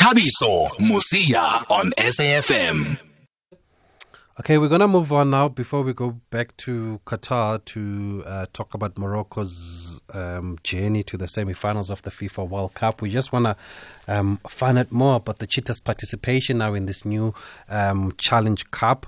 Thabiso Mosia on SAFM. Okay, we're going to move on now before we go back to Qatar to uh, talk about Morocco's um, journey to the semi-finals of the FIFA World Cup. We just want to um, find out more about the Cheetahs' participation now in this new um, Challenge Cup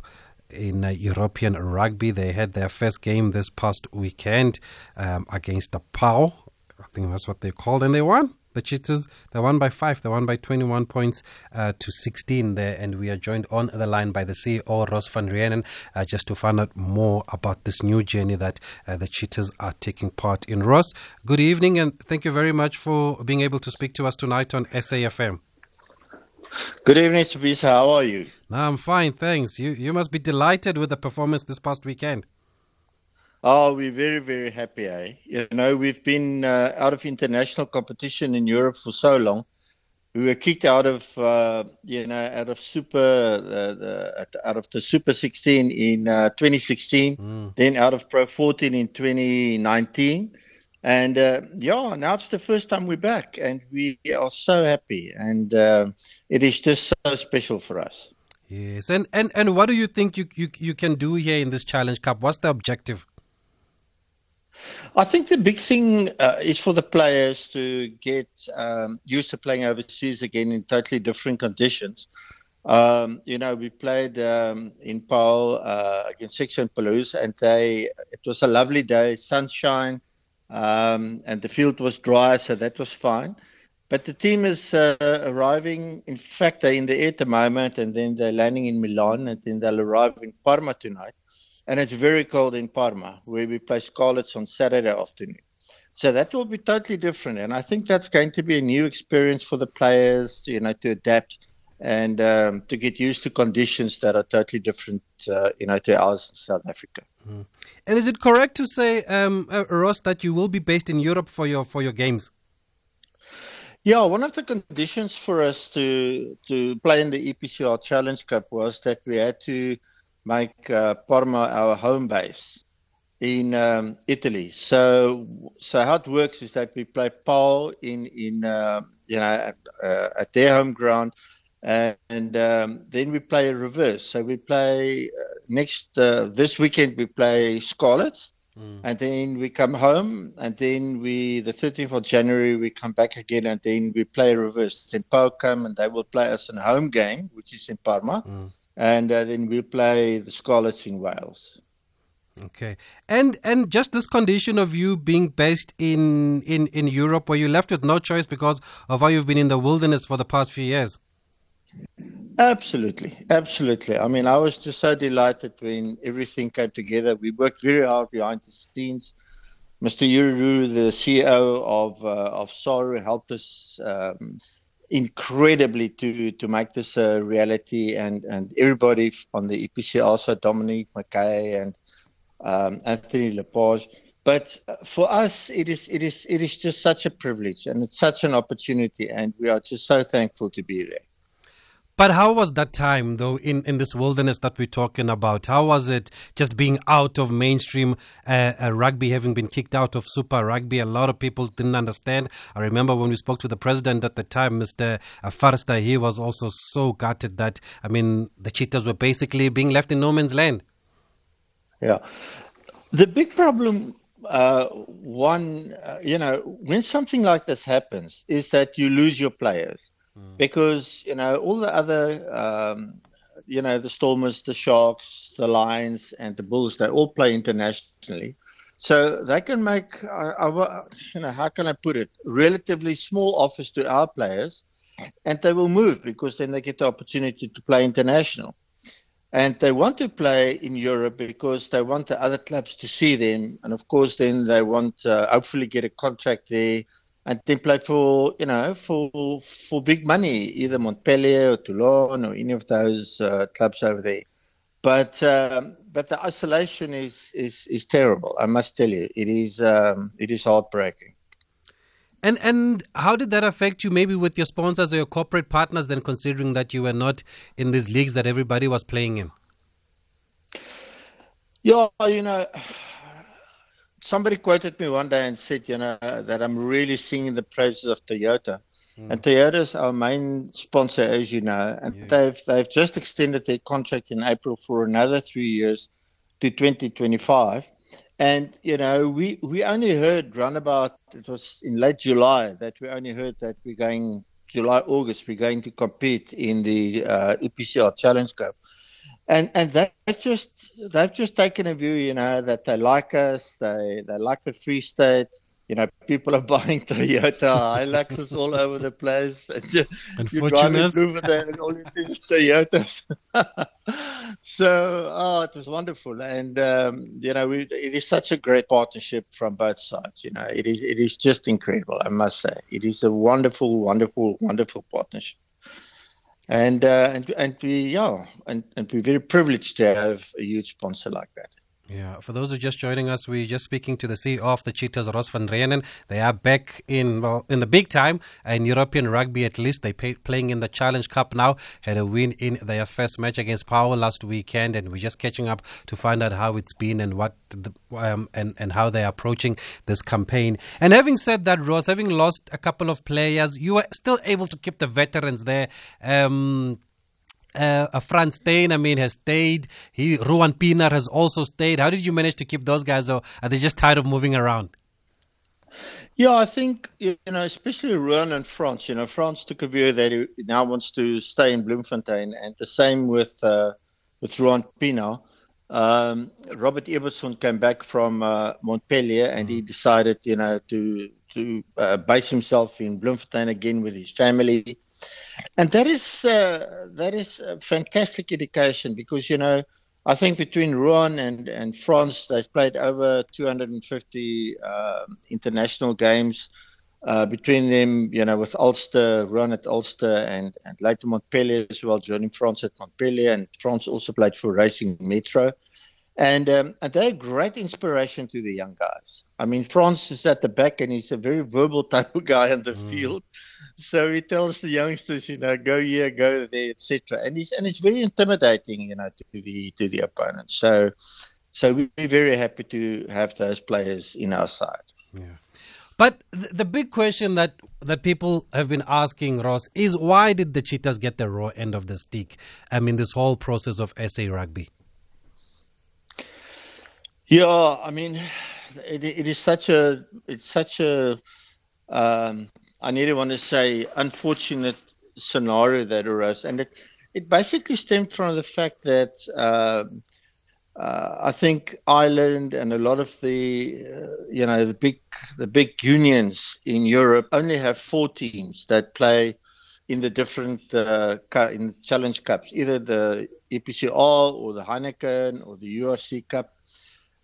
in uh, European rugby. They had their first game this past weekend um, against the Pau. I think that's what they called, and they won the Cheetahs. They won by five. They won by 21 points uh, to 16 there. And we are joined on the line by the CEO, Ross van Reenen, uh, just to find out more about this new journey that uh, the Cheetahs are taking part in. Ross, good evening and thank you very much for being able to speak to us tonight on SAFM. Good evening, Sabisa. How are you? No, I'm fine, thanks. You you must be delighted with the performance this past weekend. Oh, we're very, very happy. Eh? You know, we've been uh, out of international competition in Europe for so long. We were kicked out of, uh, you know, out of Super, uh, the, out of the Super 16 in uh, 2016, mm. then out of Pro 14 in 2019, and uh, yeah, now it's the first time we're back, and we are so happy, and uh, it is just so special for us. Yes, and and and what do you think you you you can do here in this Challenge Cup? What's the objective? I think the big thing uh, is for the players to get um, used to playing overseas again in totally different conditions. Um, you know, we played um, in Pau uh, against Section Paloise, and they it was a lovely day, sunshine, um, and the field was dry, so that was fine. But the team is uh, arriving. In fact, they're in the air at the moment, and then they're landing in Milan, and then they'll arrive in Parma tonight and it's very cold in Parma, where we play Scarlets on Saturday afternoon. So that will be totally different, and I think that's going to be a new experience for the players, you know, to adapt and um, to get used to conditions that are totally different, uh, you know, to ours in South Africa. Mm. And is it correct to say, um, uh, Ross, that you will be based in Europe for your for your games? Yeah, one of the conditions for us to to play in the EPCR Challenge Cup was that we had to make uh, Parma our home base in um, Italy. So, so how it works is that we play Pau in in uh, you know at, uh, at, their home ground, and um, then we play a reverse. So we play uh, next uh, this weekend we play Scarlets. Mm. And then we come home, and then we, the 13th of January, we come back again, and then we play a reverse. Then Pau come, and they will play us in a home game, which is in Parma. Mm and uh, then we'll play the Scarlets in Wales. Okay, and and just this condition of you being based in, in, in Europe, where you left with no choice because of how you've been in the wilderness for the past few years. Absolutely, absolutely. I mean, I was just so delighted when everything came together. We worked very hard behind the scenes. Mr. Yuru, the CEO of uh, of SARU, helped us um, incredibly to to make this a reality, and and everybody on the EPC also Dominic McKay and um, Anthony Lepage. But uh, for us, it is it is it is just such a privilege, and it's such an opportunity, and we are just so thankful to be there. But how was that time, though, in, in this wilderness that we're talking about? How was it just being out of mainstream uh, uh, rugby, having been kicked out of Super Rugby? A lot of people didn't understand. I remember when we spoke to the president at the time, Mr. Verster, he was also so gutted that, I mean, the Cheetahs were basically being left in no man's land. Yeah. The big problem uh, one, uh, you know, when something like this happens, is that you lose your players. Mm. because you know all the other um, you know the Stormers, the Sharks, the Lions, and the Bulls they all play internationally, so they can make uh, our, you know how can I put it relatively small offers to our players, and they will move because then they get the opportunity to play international. And they want to play in Europe because they want the other clubs to see them, and of course, then they want uh, hopefully get a contract there and then play for you know for for big money, either Montpellier or Toulon or any of those uh, clubs over there. But um, but the isolation is, is is terrible. I must tell you, it is um, it is heartbreaking. And and how did that affect you? Maybe with your sponsors or your corporate partners, then considering that you were not in these leagues that everybody was playing in. Yeah, you know somebody quoted me one day and said, you know, that I'm really singing the praises of Toyota. Mm. And Toyota is our main sponsor, as you know, and yeah. they've they've just extended their contract in April for another three years to 2025. And you know, we we only heard run about it was in late July that we only heard that we're going July August we're going to compete in the uh, EPCR Challenge Cup. And and they've just they've just taken a view, you know, that they like us, they they like the Free State, you know, people are buying Toyota Hiluxes all over the place. And you, you're driving Bloemfontein and all these Toyotas. so, oh, it was wonderful. And, um, you know, we, it is such a great partnership from both sides. You know, it is, it is just incredible, I must say. It is a wonderful, wonderful, wonderful partnership. And, uh, and, and we, yeah, and, and we're very privileged to have a huge sponsor like that. Yeah, for those who are just joining us, we're just speaking to the CEO of the Cheetahs, Ross van Reenen. They are back in well in the big time in European rugby. At least they pay, playing in the Challenge Cup now. Had a win in their first match against Power last weekend, and we're just catching up to find out how it's been and what the, um, and and how they're approaching this campaign. And having said that, Ross, having lost a couple of players, you were still able to keep the veterans there. Um, uh, Frans Steyn, I mean, has stayed. He Ruan Pienaar has also stayed. How did you manage to keep those guys, or are they just tired of moving around? Yeah, I think you know, especially Ruan and Frans. You know, Frans took a view that he now wants to stay in Bloemfontein, and the same with uh, with Ruan Pienaar. Um, Robert Ebersohn came back from uh, Montpellier, and he mm. decided, you know, to to uh, base himself in Bloemfontein again with his family and that is uh, that is a fantastic education because you know I think between Ruan and and Frans they've played over 250 uh, international games. Uh, between them, you know, with Ulster, Ruan at Ulster, and and later Montpellier as well, joining Frans at Montpellier, and Frans also played for Racing Metro. And, um, and they're a great inspiration to the young guys. I mean, Frans is at the back and he's a very verbal type of guy on the mm. field. So he tells the youngsters, you know, go here, go there, etc. And he's and it's very intimidating, you know, to the to the opponent. So so we're very happy to have those players in our side. Yeah. But the big question that, that people have been asking, Ross, is why did the Cheetahs get the raw end of the stick? I mean, this whole process of SA rugby. Yeah, I mean, it, it is such a it's such a um, I nearly want to say unfortunate scenario that arose, and it it basically stemmed from the fact that uh, uh, I think Ireland and a lot of the uh, you know the big the big unions in Europe only have four teams that play in the different uh, in challenge cups, either the EPCR or the Heineken or the URC Cup.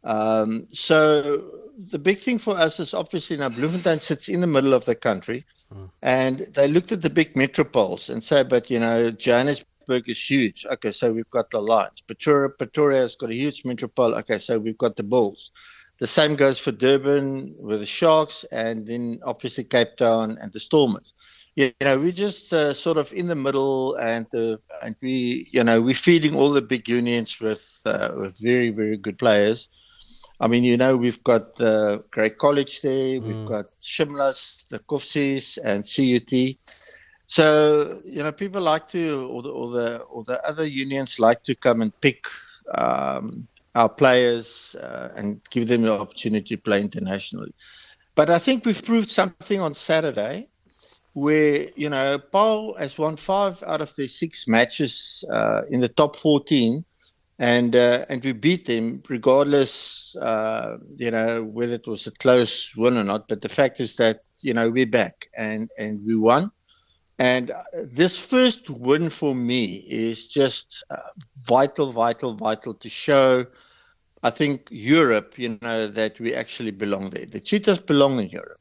Um, so the big thing for us is obviously now Bloemfontein sits in the middle of the country, mm. and they looked at the big metropoles and said, but you know, Johannesburg is huge. Okay, so we've got the Lions. Pretoria, Pretoria has got a huge metropole. Okay, so we've got the Bulls. The same goes for Durban with the Sharks, and then obviously Cape Town and the Stormers. You know, we're just uh, sort of in the middle, and uh, and we, you know, we're feeding all the big unions with uh, with very very good players I mean, you know, we've got the Grey College there, we've mm. got Shimlas, the Kovsies, and CUT. So, you know, people like to, or the, or the, or the other unions like to come and pick um, our players uh, and give them the opportunity to play internationally. But I think we've proved something on Saturday where, you know, Pau has won five out of the six matches uh, in the top 14 and uh, and we beat them regardless, uh, you know, whether it was a close win or not. But the fact is that you know we're back and and we won. And uh, this first win for me is just uh, vital, vital, vital to show. I think Europe, you know, that we actually belong there. The Cheetahs belong in Europe.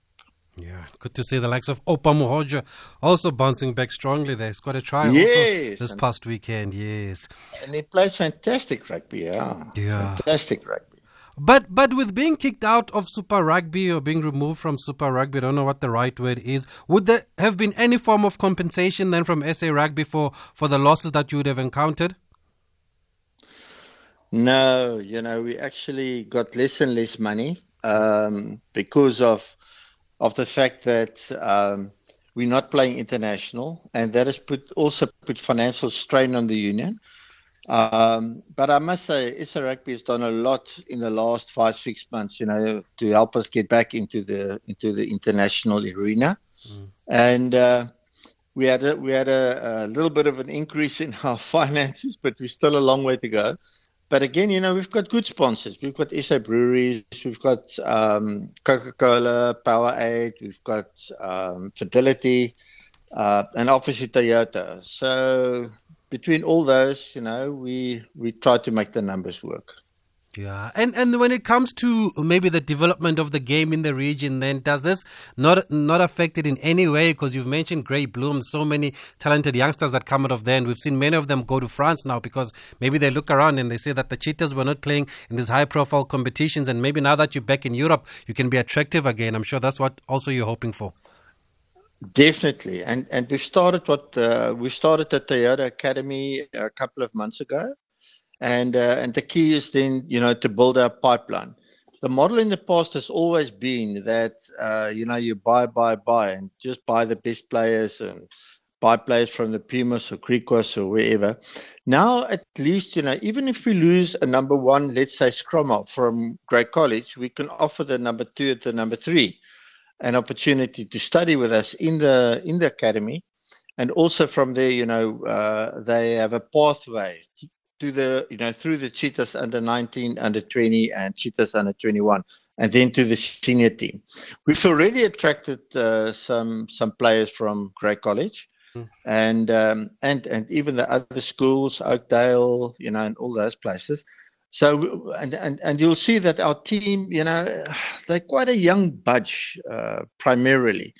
Yeah, good to see the likes of Oupa Mohoje also bouncing back strongly. there. He's got a try yes, this past weekend. Yes, and he plays fantastic rugby. Yeah, yeah, fantastic rugby. But but with being kicked out of Super Rugby or being removed from Super Rugby, I don't know what the right word is. Would there have been any form of compensation then from SA Rugby for for the losses that you would have encountered? No, you know we actually got less and less money um, because of of the fact that um, we're not playing international, and that has put also put financial strain on the union. Um, but I must say, SA Rugby has done a lot in the last five, six months, you know, to help us get back into the into the international arena. Mm. And uh, we had a, we had a, a, little bit of an increase in our finances, but we're still a long way to go. But again, you know, we've got good sponsors. We've got SA Breweries, we've got um, Coca-Cola, Powerade, we've got um, Fidelity, uh, and obviously Toyota. So between all those, you know, we we try to make the numbers work. Yeah, and and when it comes to maybe the development of the game in the region, then does this not not affect it in any way? Because you've mentioned Grey Bloem, so many talented youngsters that come out of there, and we've seen many of them go to France now because maybe they look around and they say that the Cheetahs were not playing in these high-profile competitions, and maybe now that you're back in Europe, you can be attractive again. I'm sure that's what also you're hoping for. Definitely, and and we've started what uh, we started at Toyota Academy a couple of months ago, and uh, and the key is then you know to build a pipeline. The model in the past has always been that uh, you know you buy buy buy and just buy the best players and buy players from the Pumas or Griquas or wherever. Now at least you know even if we lose a number one, let's say Scrummer from Grey College, we can offer the number two at the number three an opportunity to study with us in the in the academy, and also from there, you know, uh, they have a pathway to the you know through the Cheetahs under 19, under 20, and Cheetahs under 21, and then to the senior team. We've already attracted uh, some some players from Grey College. Hmm. And um, and and even the other schools, Oakdale, you know, and all those places. So and, and and you'll see that our team, you know, they're quite a young bunch uh, primarily,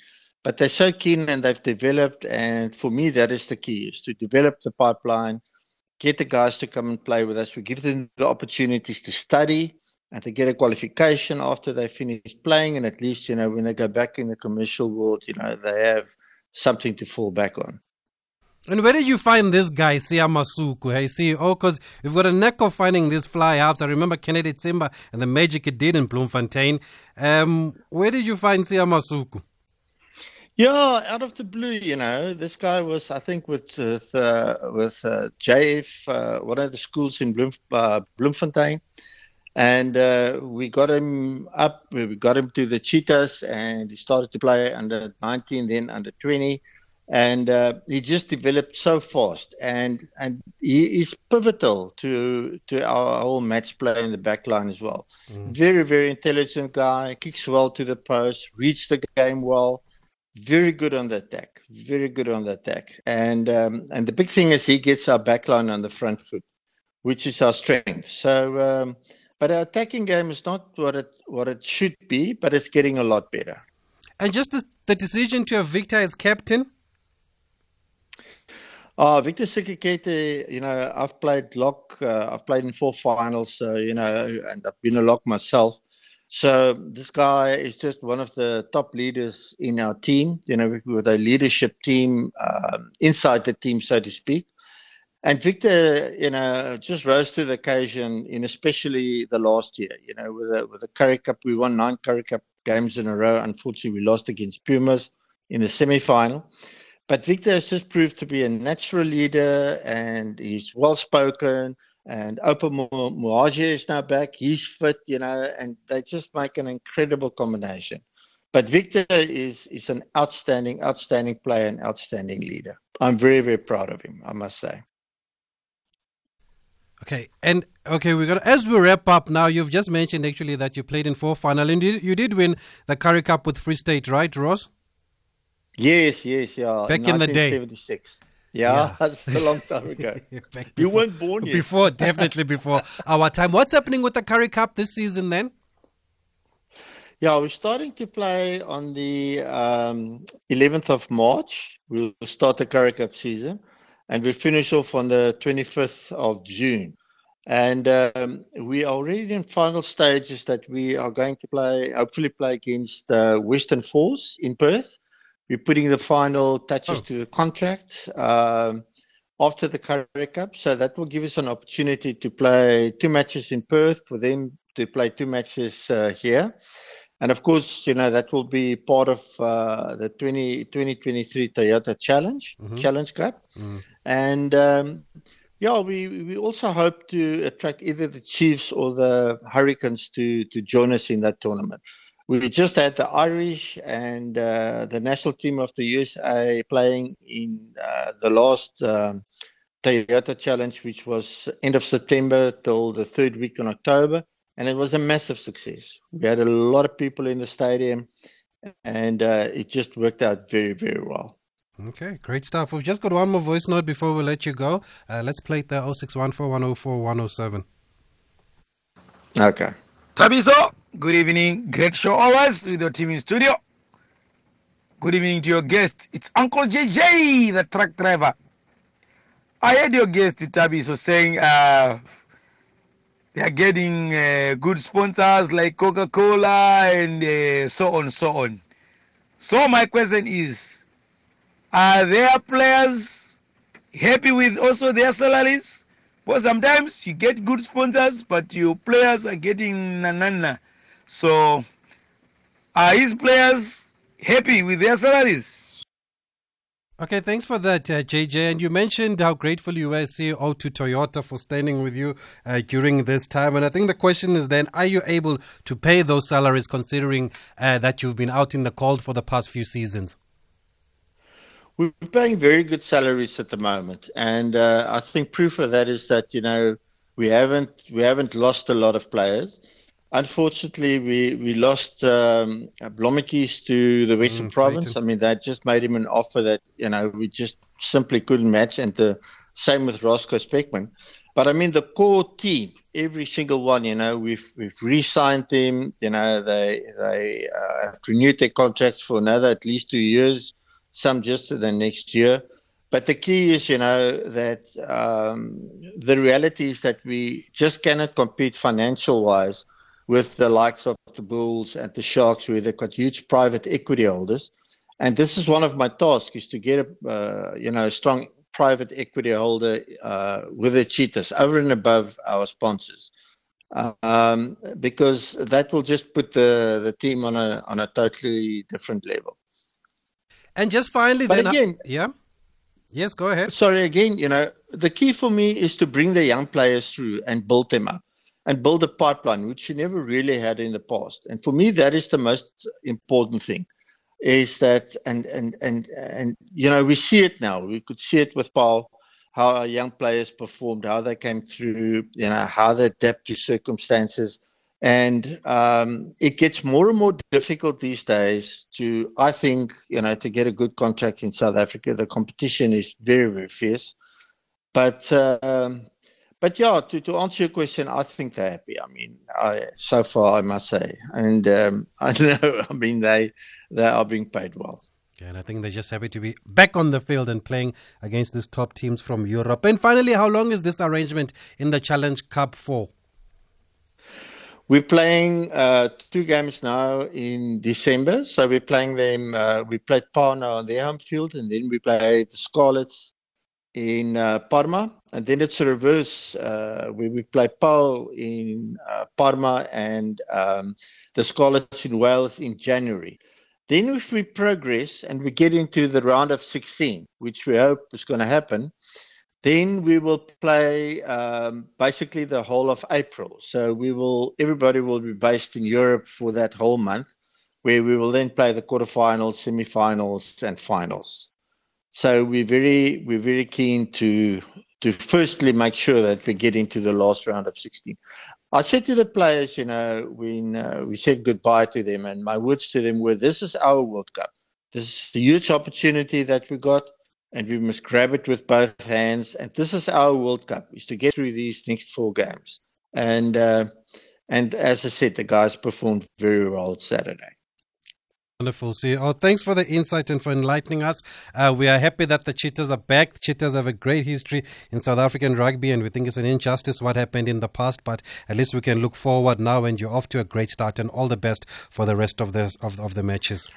but they're so keen and they've developed. And for me, that is the key: is to develop the pipeline, get the guys to come and play with us. We give them the opportunities to study and to get a qualification after they finish playing, and at least you know when they go back in the commercial world, you know they have something to fall back on. And where did you find this guy, Siya Masuku? Hey, see, oh, because we've got a knack of finding these fly halves. I remember Kennedy Tsimba and the magic it did in Bloemfontein. Um, where did you find Siya Masuku? Yeah, out of the blue, you know, this guy was, I think, with with, uh, with uh, JF, uh, one of the schools in Bloem, uh, Bloemfontein, and uh, we got him up. We got him to the Cheetahs, and he started to play under 19, then under 20 and uh, he just developed so fast, and and he is pivotal to to our whole match play in the back line as well. Mm. Very very intelligent guy, kicks well to the post, reads the game well, very good on the attack, very good on the attack, and um, and the big thing is he gets our back line on the front foot, which is our strength. So. Um, but our attacking game is not what it what it should be, but it's getting a lot better. And just the, the decision to have Victor as captain, Oh, Victor Sekekete, you know, I've played lock, uh, I've played in four finals, uh, you know, and I've been a lock myself. So this guy is just one of the top leaders in our team, you know, with a leadership team um, inside the team, so to speak. And Victor, you know, just rose to the occasion in especially the last year, you know, with the, with the Currie Cup, we won nine Currie Cup games in a row. Unfortunately, we lost against Pumas in the semi-final. But Victor has just proved to be a natural leader and he's well spoken. And Oupa Mohoje is now back. He's fit, you know, and they just make an incredible combination. But Victor is, is an outstanding, outstanding player and outstanding leader. I'm very, very proud of him, I must say. Okay, and okay, we're gonna as we wrap up now. You've just mentioned actually that you played in four final, and you, you did win the Currie Cup with Free State, right, Ross? Yes, yes, yeah. Back in, in the day. 76. Yeah, yeah. that's a long time ago. before, you weren't born yet. Before, definitely before our time. What's happening with the Currie Cup this season then? Yeah, we're starting to play on the um, 11th of March. We'll start the Currie Cup season, and we'll finish off on the 25th of June. And um, we are already in final stages that we are going to play, hopefully play against uh, Western Force in Perth we're putting the final touches oh. to the contract um, after the Currie Cup. So that will give us an opportunity to play two matches in Perth for them to play two matches uh, here. And of course, you know, that will be part of uh, the 20, 2023 Toyota Challenge, mm-hmm. Challenge Cup. Mm. And um, yeah, we, we also hope to attract either the Chiefs or the Hurricanes to, to join us in that tournament. We just had the Irish and uh, the national team of the USA playing in uh, the last um, Toyota Challenge, which was end of September till the third week in October and it was a massive success. We had a lot of people in the stadium, and uh, it just worked out very, very well. Okay, great stuff. We've just got one more voice note before we let you go. Uh, let's play the there 0614104107. Okay. Thabiso, good evening. Great show always with your team in studio. Good evening to your guest. It's Uncle JJ, the truck driver. I heard your guest, Thabiso, saying uh, they are getting uh, good sponsors like Coca Cola and uh, so on, so on. So, my question is Are their players happy with also their salaries? Because sometimes you get good sponsors, but your players are getting nanana. So, are his players happy with their salaries? Okay, thanks for that, uh, JJ. And you mentioned how grateful you were, CEO, to Toyota for standing with you uh, during this time. And I think the question is then, are you able to pay those salaries considering uh, that you've been out in the cold for the past few seasons? We're paying very good salaries at the moment. And uh, I think proof of that is that, you know, we haven't we haven't lost a lot of players. Unfortunately, we, we lost um, to the Western mm, Province. I mean, that just made him an offer that, you know, we just simply couldn't match. And the same with Roscoe Speckman. But I mean, the core team, every single one, you know, we've we've re-signed them. You know, they they uh, have renewed their contracts for another at least two years, some just the next year. But the key is, you know, that um, the reality is that we just cannot compete financial wise with the likes of the Bulls and the Sharks, where they've got huge private equity holders. And this is one of my tasks: is to get a uh, you know a strong private equity holder uh, with the Cheetahs over and above our sponsors, um, because that will just put the the team on a on a totally different level. And just finally, but then, again, yeah. Yes, go ahead. Sorry, again, you know, the key for me is to bring the young players through and build them up and build a pipeline, which you never really had in the past. And for me, that is the most important thing. Is that and and and and you know we see it now. We could see it with Pau, how our young players performed, how they came through, you know, how they adapt to circumstances, and um, it gets more and more difficult these days to, I think, you know, to get a good contract in South Africa. The competition is very very fierce, but. Um, but yeah, to, to answer your question, I think they're happy. I mean, I, so far I must say, and um, I know, I mean, they they are being paid well. and I think they're just happy to be back on the field and playing against these top teams from Europe. And finally, how long is this arrangement in the Challenge Cup for? We're playing uh, two games now in December. So we're playing them. Uh, we played Parma on their home field, and then we played the Scarlets in uh, Parma, and then it's a reverse uh, where we play Pau in uh, Parma and um, the Scarlets in Wales in January. Then, if we progress and we get into the round of 16, which we hope is going to happen, then we will play um, basically the whole of April. So we will, everybody will be based in Europe for that whole month, where we will then play the quarterfinals, semifinals, and finals. So we're very we're very keen to to firstly make sure that we get into the last round of 16. I said to the players, you know, when uh, we said goodbye to them, and my words to them were, "This is our World Cup. This is a huge opportunity that we got, and we must grab it with both hands. And this is our World Cup: is to get through these next four games." And uh, and as I said, the guys performed very well Saturday. Wonderful. See, oh, thanks for the insight and for enlightening us. Uh, we are happy that the Cheetahs are back. The Cheetahs have a great history in South African rugby, and we think it's an injustice what happened in the past. But at least we can look forward now, and you're off to a great start. And all the best for the rest of the of, of the matches.